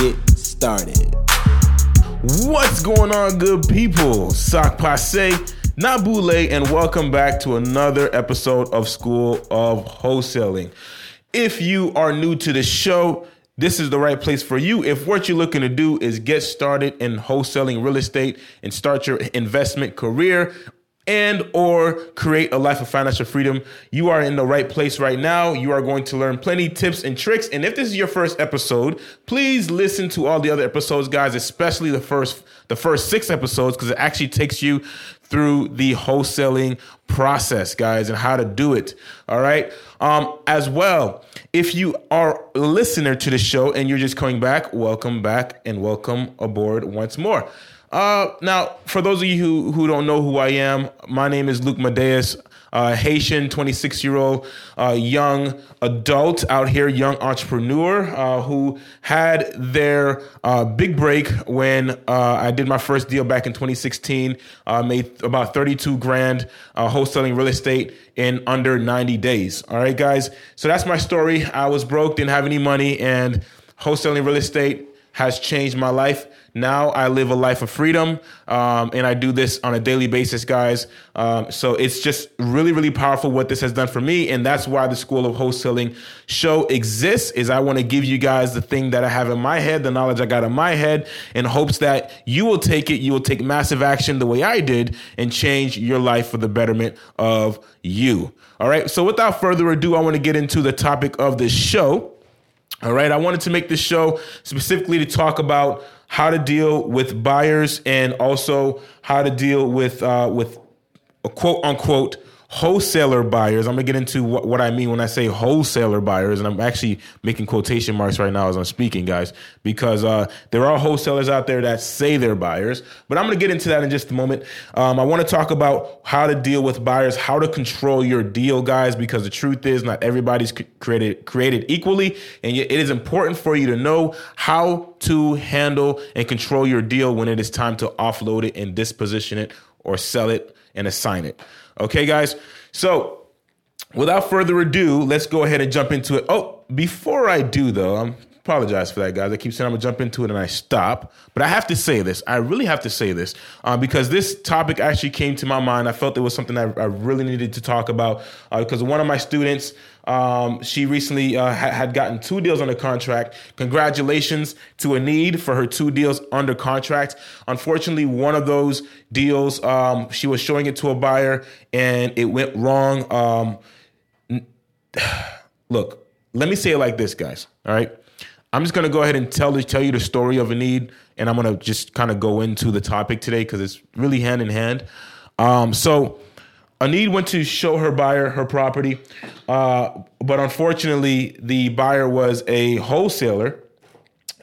get started. What's going on, good people? Sock Passe, Nabule, and welcome back to another episode of School of Wholesaling. If you are new to the show, this is the right place for you. If what you're looking to do is get started in wholesaling real estate and start your investment career, and or create a life of financial freedom you are in the right place right now. You are going to learn plenty tips and tricks. And if this is your first episode please listen to all the other episodes guys especially the first the first six episodes because it actually takes you through the wholesaling process guys and how to do it. All right? Um, as well if you are a listener to the show and you're just coming back welcome back and welcome aboard once more uh, now, for those of you who, who don't know who I am, my name is Luc Madeus, uh, Haitian 26 year old uh, young adult out here, young entrepreneur uh, who had their uh, big break when uh, I did my first deal back in 2016. Uh, made about 32 grand wholesaling real estate in under 90 days. All right, guys. So that's my story. I was broke, didn't have any money, and wholesaling real estate has changed my life. Now I live a life of freedom, um, and I do this on a daily basis, guys. Um, so it's just really, really powerful what this has done for me, and that's why the School of Wholesaling show exists. Is I want to give you guys the thing that I have in my head, the knowledge I got in my head, in hopes that you will take it, you will take massive action the way I did, and change your life for the betterment of you. All right. So without further ado, I want to get into the topic of this show. All right, I wanted to make this show specifically to talk about how to deal with buyers and also how to deal with uh, with a quote unquote wholesaler buyers. I'm gonna get into what, what I mean when I say wholesaler buyers, and I'm actually making quotation marks right now as I'm speaking, guys, because uh, there are wholesalers out there that say they're buyers. But I'm gonna get into that in just a moment. Um, I want to talk about how to deal with buyers, how to control your deal, guys, because the truth is not everybody's created created equally, and it is important for you to know how to handle and control your deal when it is time to offload it and disposition it or sell it and assign it. Okay, guys? So, without further ado, let's go ahead and jump into it. Oh, before I do, though, I'm apologize for that, guys. I keep saying I'm gonna jump into it and I stop, but I have to say this. I really have to say this uh, because this topic actually came to my mind. I felt it was something I, I really needed to talk about uh, because one of my students, um, she recently uh, ha- had gotten two deals under contract. Congratulations to Anid for her two deals under contract. Unfortunately, one of those deals, um, she was showing it to a buyer and it went wrong. Um, look, let me say it like this, guys. All right I'm just gonna go ahead and tell tell you the story of Anid, and I'm gonna just kind of go into the topic today because it's really hand in hand. Um, so Anid went to show her buyer her property, uh, but unfortunately, the buyer was a wholesaler.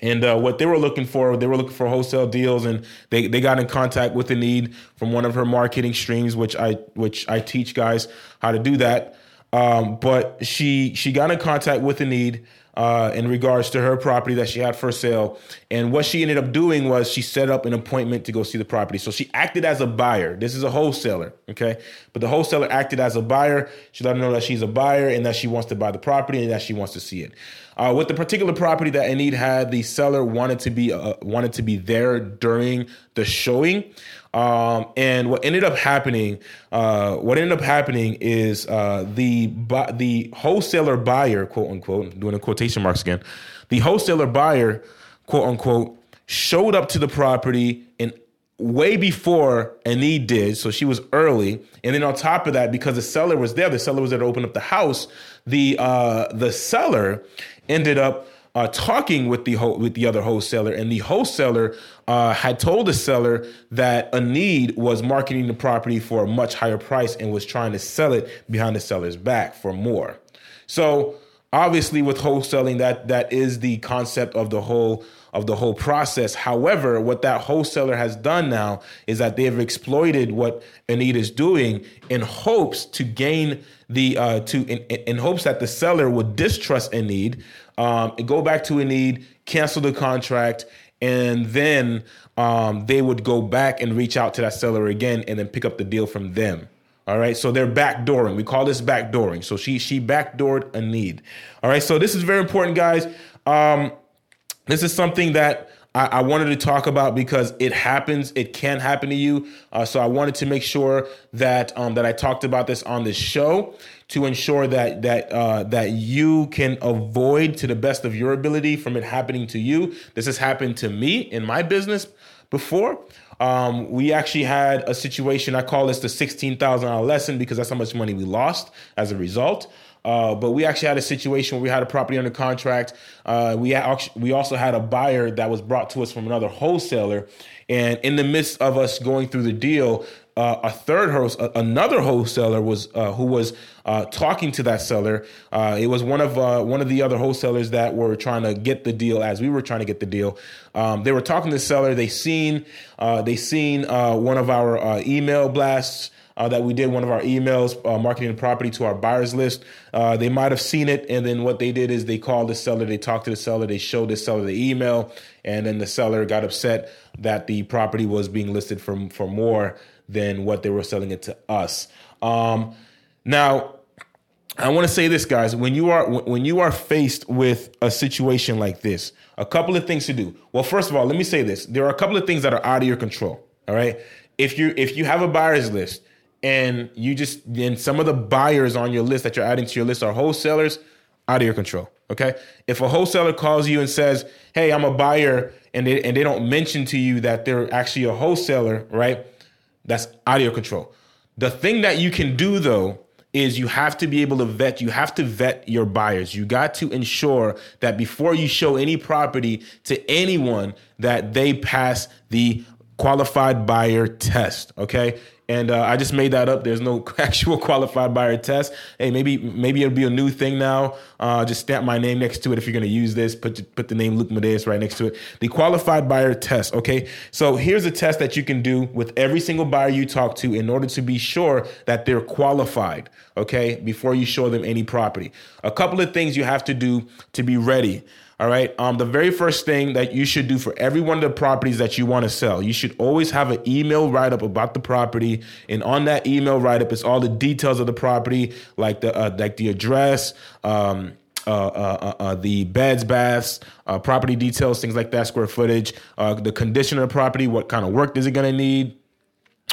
And uh, what they were looking for, they were looking for wholesale deals, and they, they got in contact with Anid from one of her marketing streams, which I which I teach guys how to do that. Um, but she she got in contact with Anid uh, in regards to her property that she had for sale. And what she ended up doing was she set up an appointment to go see the property. So she acted as a buyer. This is a wholesaler, okay? But the wholesaler acted as a buyer. She let her know that she's a buyer and that she wants to buy the property and that she wants to see it. Uh, with the particular property that Anid had, the seller wanted to be uh, wanted to be there during the showing. Um, and what ended up happening, uh, what ended up happening is uh, the the wholesaler buyer, quote unquote, doing the quotation marks again, the wholesaler buyer, quote unquote, showed up to the property and way before Anid did, so she was early. And then on top of that, because the seller was there, the seller was there to open up the house. The uh, the seller ended up uh, talking with the ho- with the other wholesaler, and the wholesaler uh, had told the seller that Anid was marketing the property for a much higher price and was trying to sell it behind the seller's back for more. So obviously, with wholesaling, that that is the concept of the whole of the whole process. However, what that wholesaler has done now is that they have exploited what Anid is doing in hopes to gain the uh, to in, in hopes that the seller would distrust Anid, um, go back to Anid, cancel the contract, and then um, they would go back and reach out to that seller again and then pick up the deal from them. All right, so they're backdooring. We call this backdooring. So she she backdoored Anid. All right, so this is very important, guys. Um, this is something that I, I, wanted to talk about because it happens. It can happen to you. Uh, so I wanted to make sure that um, that I talked about this on this show to ensure that that uh, that you can avoid to the best of your ability from it happening to you. This has happened to me in my business before. Um, we actually had a situation. I call this the sixteen thousand dollar lesson because that's how much money we lost as a result. Uh, but we actually had a situation where we had a property under contract. Uh, we we also had a buyer that was brought to us from another wholesaler, and in the midst of us going through the deal, uh, a third host, another wholesaler was uh, who was uh, talking to that seller. Uh, it was one of one of the other wholesalers that were trying to get the deal as we were trying to get the deal. Um, they were talking to the seller. They seen they seen one of our email blasts uh, that we did one of our emails uh, marketing the property to our buyers list. Uh, they might have seen it, and then what they did is they called the seller, they talked to the seller, they showed the seller the email, and then the seller got upset that the property was being listed for for more than what they were selling it to us. Um, now, I want to say this, guys. When you are when you are faced with a situation like this, a couple of things to do. Well, first of all, let me say this: there are a couple of things that are out of your control. All right, if you if you have a buyer's list and you just then some of the buyers on your list that you're adding to your list are wholesalers out of your control okay? If a wholesaler calls you and says hey i'm a buyer and they, and they don't mention to you that they're actually a wholesaler right? That's out of your control. The thing that you can do though is you have to be able to vet you have to vet your buyers. You got to ensure that before you show any property to anyone that they pass the qualified buyer test okay and uh, I just made that up. There's no actual qualified buyer test. Hey, maybe maybe it'll be a new thing now. Uh, just stamp my name next to it if you're going to use this. Put put the name Luc Madeus right next to it. The qualified buyer test. Okay, so here's a test that you can do with every single buyer you talk to in order to be sure that they're qualified. Okay, before you show them any property. A couple of things you have to do to be ready. All right. Um, the very first thing that you should do for every one of the properties that you want to sell, you should always have an email write up about the property, and on that email write up is all the details of the property, like the uh, like the address. Um, uh, uh, uh, uh the beds, baths, uh, property details, things like that, square footage, uh, the condition of the property, what kind of work is it going to need,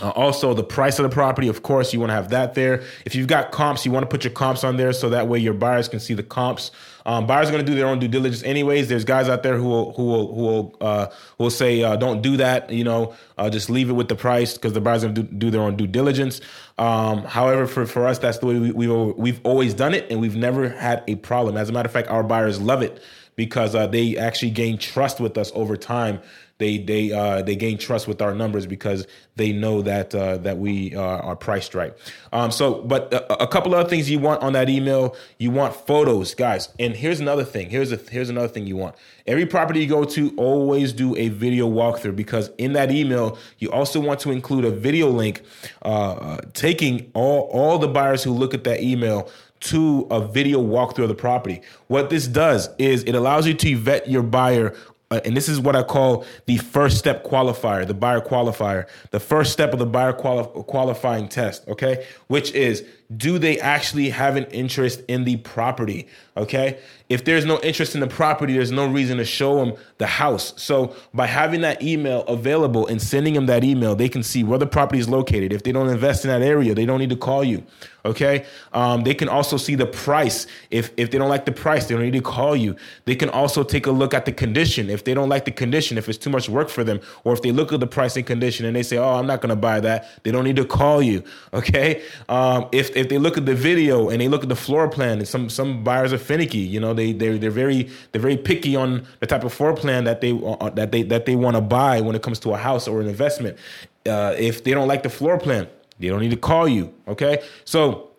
uh, also, the price of the property, of course, you want to have that there. If you've got comps, you want to put your comps on there so that way your buyers can see the comps. Um, buyers are going to do their own due diligence, anyways. There's guys out there who will who will who will uh, who will say, uh, "Don't do that." You know, uh, just leave it with the price because the buyers are going to do, do, their own due diligence. Um, however, for, for us, that's the way we, we we've always done it, and we've never had a problem. As a matter of fact, our buyers love it because uh, they actually gain trust with us over time they they uh, they gain trust with our numbers because they know that uh, that we uh, are priced right. Um, so, but a, a, couple other things you want on that email, you want photos, guys. And here's another thing. Here's a here's another thing you want. Every property you go to, always do a video walkthrough because in that email, you also want to include a video link, uh, taking all all the buyers who look at that email to a video walkthrough of the property. What this does is it allows you to vet your buyer uh, and this is what I call the first step qualifier, the buyer qualifier, the first step of the buyer quali- qualifying test, okay? Which is do they actually have an interest in the property? Okay. If there's no interest in the property, there's no reason to show them the house. So by having that email available and sending them that email, they can see where the property is located. If they don't invest in that area, they don't need to call you. Okay. Um, they can also see the price. If if they don't like the price, they don't need to call you. They can also take a look at the condition. If they don't like the condition, if it's too much work for them, or if they look at the price and condition and they say, "Oh, I'm not going to buy that," they don't need to call you. Okay. Um, if if they look at the video and they look at the floor plan, some some buyers are finicky. You know, they they they're very they're very picky on the type of floor plan that they uh, that they that they want to buy when it comes to a house or an investment. Uh, if they don't like the floor plan, they don't need to call you. Okay, so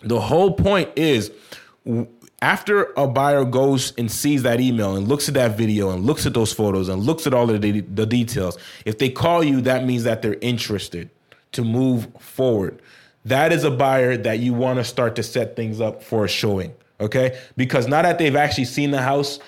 the whole point is after a buyer goes and sees that email and looks at that video and looks at those photos and looks at all of the, the details, if they call you, that means that they're interested to move forward. That is a buyer that you want to start to set things up for a showing. Okay. Because now that they've actually seen the house,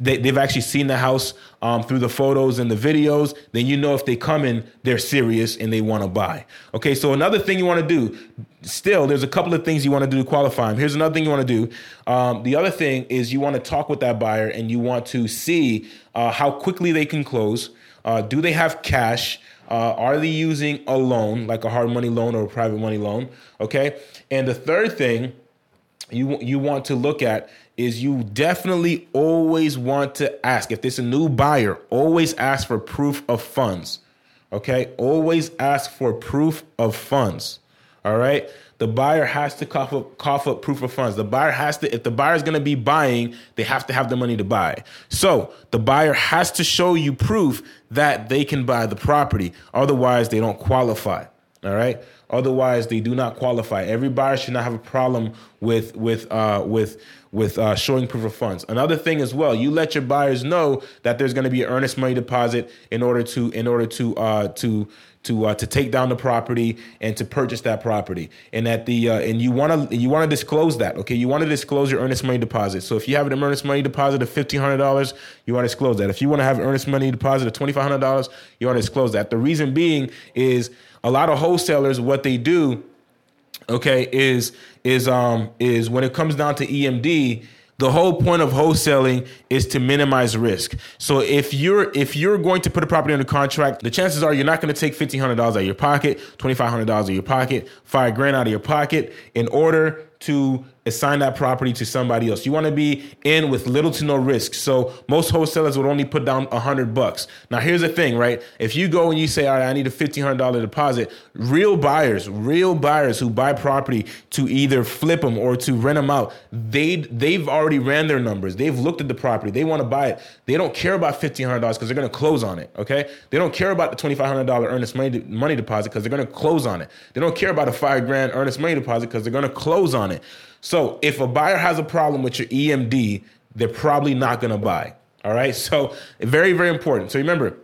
they, have actually seen the house um, through the photos and the videos, then you know if they come in, they're serious and they want to buy. Okay, so another thing you want to do, still, there's a couple of things you want to do to qualify them. Here's another thing you want to do. Um, the other thing is you want to talk with that buyer and you want to see uh, how quickly they can close. Uh, do they have cash? Uh, are they using a loan, like a hard money loan or a private money loan? Okay, and the third thing you you want to look at is you definitely always want to ask. If there's a new buyer always ask for proof of funds okay? Always ask for proof of funds all right the buyer has to cough up, cough up proof of funds. The buyer has to if the buyer is going to be buying they have to have the money to buy. So the buyer has to show you proof that they can buy the property. Otherwise they don't qualify all right? Otherwise, they do not qualify. Every buyer should not have a problem with with uh, with with uh, showing proof of funds. Another thing as well, you let your buyers know that there's going to be an earnest money deposit in order to in order to uh, to to uh, to take down the property and to purchase that property, and that the uh, and you want to you want to disclose that. Okay, you want to disclose your earnest money deposit. So if you have an earnest money deposit of fifteen hundred dollars, you want to disclose that. If you want to have an earnest money deposit of twenty five hundred dollars, you want to disclose that. The reason being is a lot of wholesalers what they do okay is is um is when it comes down to EMD the whole point of wholesaling is to minimize risk. So if you're if you're going to put a property under contract, the chances are you're not going to take fifteen hundred dollars out of your pocket, twenty five hundred dollars out of your pocket, five grand out of your pocket in order to assign that property to somebody else. You want to be in with little to no risk. So most wholesalers would only put down a hundred bucks. Now here's the thing, right? If you go and you say, all right, I need a fifteen hundred dollar deposit, real buyers, real buyers who buy property to either flip them or to rent them out, they they've already ran their numbers. They've looked at the property. They want to buy it. They don't care about fifteen hundred dollars because they're going to close on it. Okay, they don't care about the twenty five hundred dollar earnest money money deposit because they're going to close on it. They don't care about a five grand earnest money deposit because they're going to close on it. So if a buyer has a problem with your EMD, they're probably not going to buy. All right. So very, very important. So remember,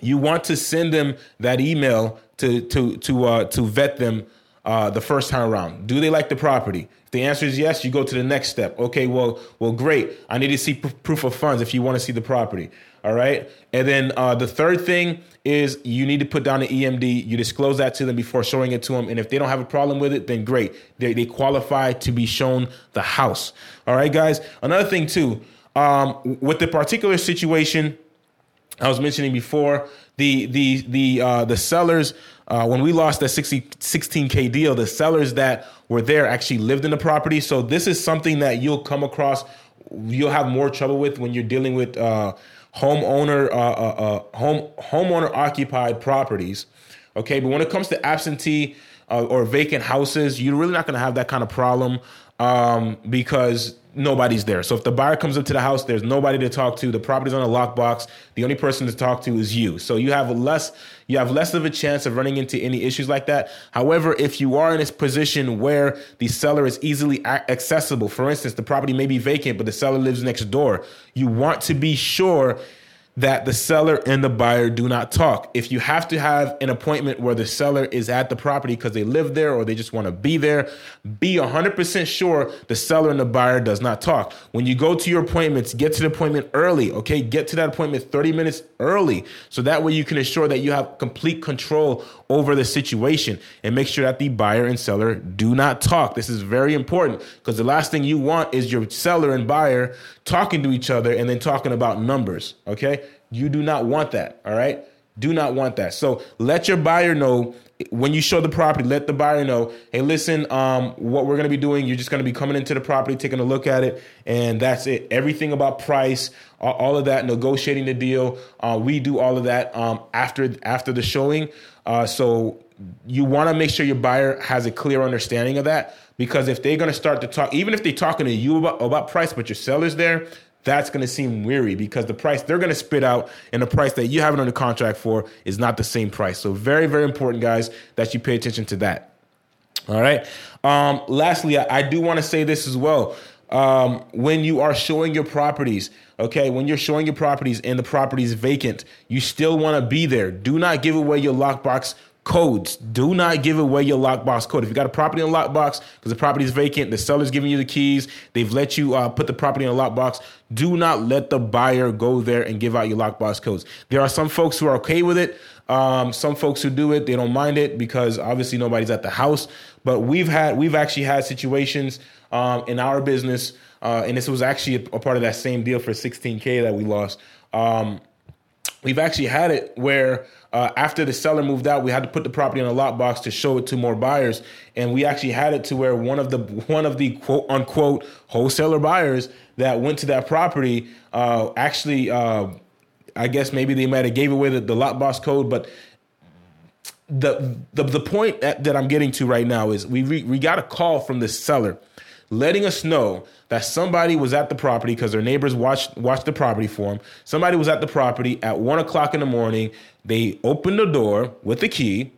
you want to send them that email to to to uh, to vet them uh, the first time around. Do they like the property? If the answer is yes, you go to the next step. Okay, well, well, great. I need to see pr- proof of funds if you want to see the property. All right. And then uh, the third thing is you need to put down the EMD. You disclose that to them before showing it to them. And if they don't have a problem with it, then great. They, they qualify to be shown the house. All right, guys. Another thing, too, um, with the particular situation I was mentioning before, the the the uh, the sellers uh, when we lost that 60, 16k deal, the sellers that were there actually lived in the property. So this is something that you'll come across. You'll have more trouble with when you're dealing with uh, homeowner uh, uh, uh, home homeowner occupied properties. Okay, but when it comes to absentee uh, or vacant houses, you're really not going to have that kind of problem um, because nobody's there. So if the buyer comes up to the house, there's nobody to talk to. The property's on a lockbox. The only person to talk to is you. So you have less you have less of a chance of running into any issues like that. However, if you are in a position where the seller is easily accessible, for instance, the property may be vacant, but the seller lives next door, you want to be sure that the seller and the buyer do not talk. If you have to have an appointment where the seller is at the property because they live there or they just want to be there, be 100% sure the seller and the buyer does not talk. When you go to your appointments, get to the appointment early, okay? Get to that appointment 30 minutes early so that way you can ensure that you have complete control over the situation and make sure that the buyer and seller do not talk. This is very important because the last thing you want is your seller and buyer talking to each other and then talking about numbers, okay? You do not want that, all right? Do not want that. So let your buyer know when you show the property, let the buyer know, hey, listen, um, what we're gonna be doing, you're just gonna be coming into the property, taking a look at it, and that's it. Everything about price, all of that, negotiating the deal, uh, we do all of that um, after after the showing. Uh, so you want to make sure your buyer has a clear understanding of that because if they're going to start to talk, even if they're talking to you about, about price, but your seller's there, that's going to seem weary because the price they're going to spit out and the price that you have it under contract for is not the same price. So very, very important, guys, that you pay attention to that. All right. Um, lastly, I, I do want to say this as well. um, when you are showing your properties. Okay, when you're showing your properties and the property is vacant, you still want to be there. Do not give away your lockbox codes. Do not give away your lockbox code. If you got a property in a lockbox because the property is vacant, the seller's giving you the keys, they've let you uh, put the property in a lockbox. Do not let the buyer go there and give out your lockbox codes. There are some folks who are okay with it. Um, some folks who do it, they don't mind it because obviously nobody's at the house. But we've had, we've actually had situations um, in our business, uh, and this was actually a, a, part of that same deal for 16k that we lost. Um, we've actually had it where uh, after the seller moved out, we had to put the property in a lockbox to show it to more buyers, and we actually had it to where one of the one of the quote unquote wholesaler buyers that went to that property uh, actually, uh, I guess maybe they might have gave away the, the lockbox code, but the the the point that I'm getting to right now is we we got a call from the seller letting us know that somebody was at the property because their neighbors watched watched the property for them. Somebody was at the property at one o'clock in the morning. They opened the door with the key,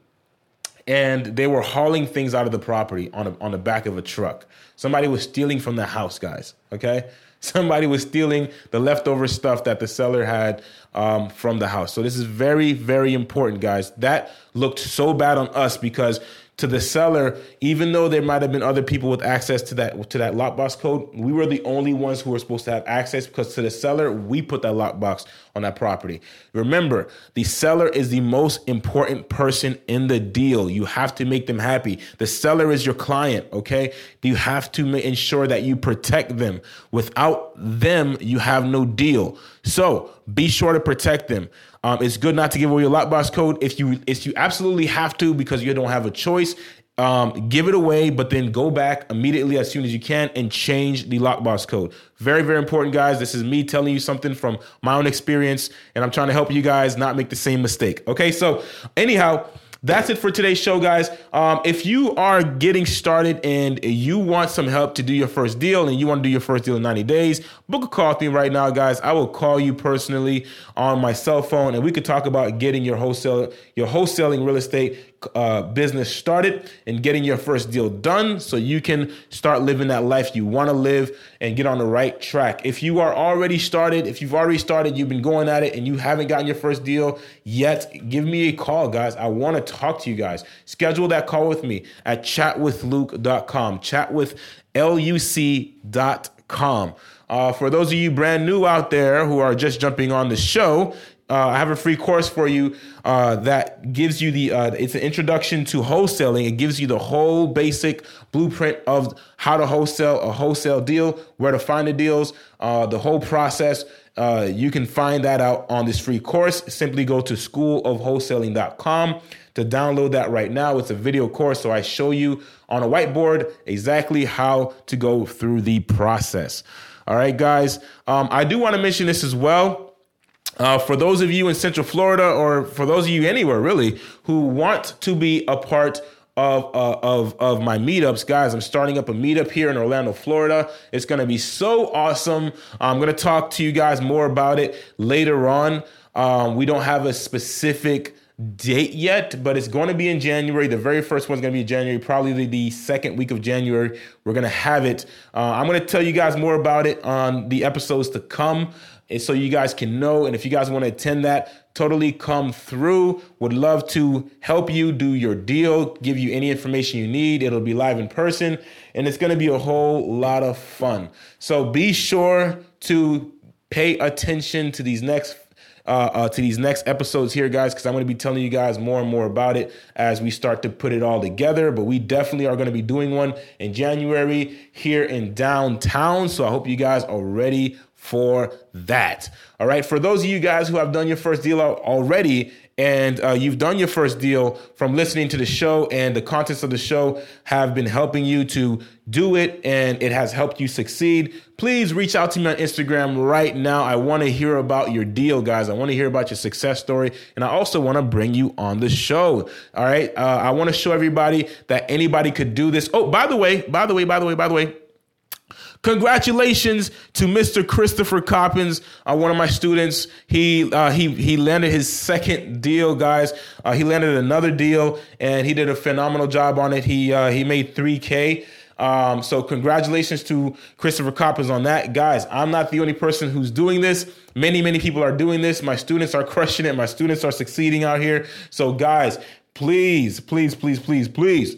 and they were hauling things out of the property on a, on the back of a truck. Somebody was stealing from the house, guys. Okay, somebody was stealing the leftover stuff that the seller had um, from the house. So this is very very important, guys. That looked so bad on us because to the seller, even though there might have been other people with access to that to that lockbox code, we were the only ones who were supposed to have access because to the seller, we put that lockbox on that property. Remember, the seller is the most important person in the deal. You have to make them happy. The seller is your client, okay? You have to make, ensure that you protect them. Without them, you have no deal. So be sure to protect them. Um, it's good not to give away your lockbox code if you if you absolutely have to because you don't have a choice. Um, give it away, but then go back immediately as soon as you can and change the lockbox code. Very, very important, guys. This is me telling you something from my own experience, and I'm trying to help you guys not make the same mistake. Okay, so anyhow that's it for today's show, guys. Um, if you are getting started and you want some help to do your first deal and you want to do your first deal in 90 days, book a call with me right now, guys. I will call you personally on my cell phone and we could talk about getting your wholesale, your wholesaling real estate uh, business started and getting your first deal done so you can start living that life you want to live and get on the right track. If you are already started, if you've already started, you've been going at it and you haven't gotten your first deal yet, give me a call, guys. I want to talk to you guys. Schedule that call with me at chatwithluke.com. Chatwithluc.com. Uh, for those of you brand new out there who are just jumping on the show, uh, I have a free course for you uh, that gives you the uh, it's an introduction to wholesaling. It gives you the whole basic blueprint of how to wholesale a wholesale deal, where to find the deals, uh, the whole process. Uh, you can find that out on this free course. Simply go to schoolofwholesaling.com to download that right now. It's a video course, so I show you on a whiteboard exactly how to go through the process. All right, guys. Um, I do want to mention this as well. Uh, for those of you in Central Florida, or for those of you anywhere really, who want to be a part of uh, of of my meetups, guys, I'm starting up a meetup here in Orlando, Florida. It's going to be so awesome. I'm going to talk to you guys more about it later on. Um, we don't have a specific date yet, but it's going to be in January. The very first one's going to be January, probably the, the second week of January. We're going to have it. Uh, I'm going to tell you guys more about it on the episodes to come and so you guys can know. And if you guys want to attend that, totally come through. Would love to help you do your deal, give you any information you need. It'll be live in person, and it's going to be a whole lot of fun. So be sure to pay attention to these next uh, uh, to these next episodes here, guys, because I'm going to be telling you guys more and more about it as we start to put it all together. But we definitely are going to be doing one in January here in downtown. So I hope you guys are ready for that. All right. For those of you guys who have done your first deal already and uh, you've done your first deal from listening to the show and the contents of the show have been helping you to do it and it has helped you succeed, please reach out to me on Instagram right now. I want to hear about your deal, guys. I want to hear about your success story. And I also want to bring you on the show. All right. Uh, I want to show everybody that anybody could do this. Oh, by the way, by the way, by the way, by the way, Congratulations to Mr. Christopher Coppins, uh, one of my students. He uh, he he landed his second deal, guys. Uh, he landed another deal, and he did a phenomenal job on it. He uh, he made three k. Um, so congratulations to Christopher Coppers on that. Guys, I'm not the only person who's doing this. Many, many people are doing this. My students are crushing it. My students are succeeding out here. So guys, please, please, please, please, please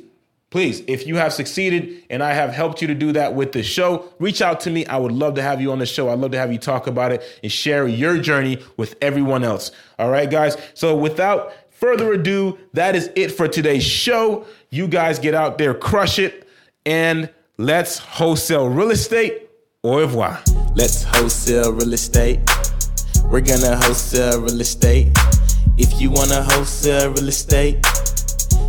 Please, if you have succeeded and I have helped you to do that with the show, reach out to me. I would love to have you on the show. I'd love to have you talk about it and share your journey with everyone else. All right, guys. So without further ado, that is it for today's show. You guys get out there, crush it, and let's wholesale real estate. Au revoir. Let's wholesale real estate. We're gonna wholesale real estate. If you wanna wholesale real estate,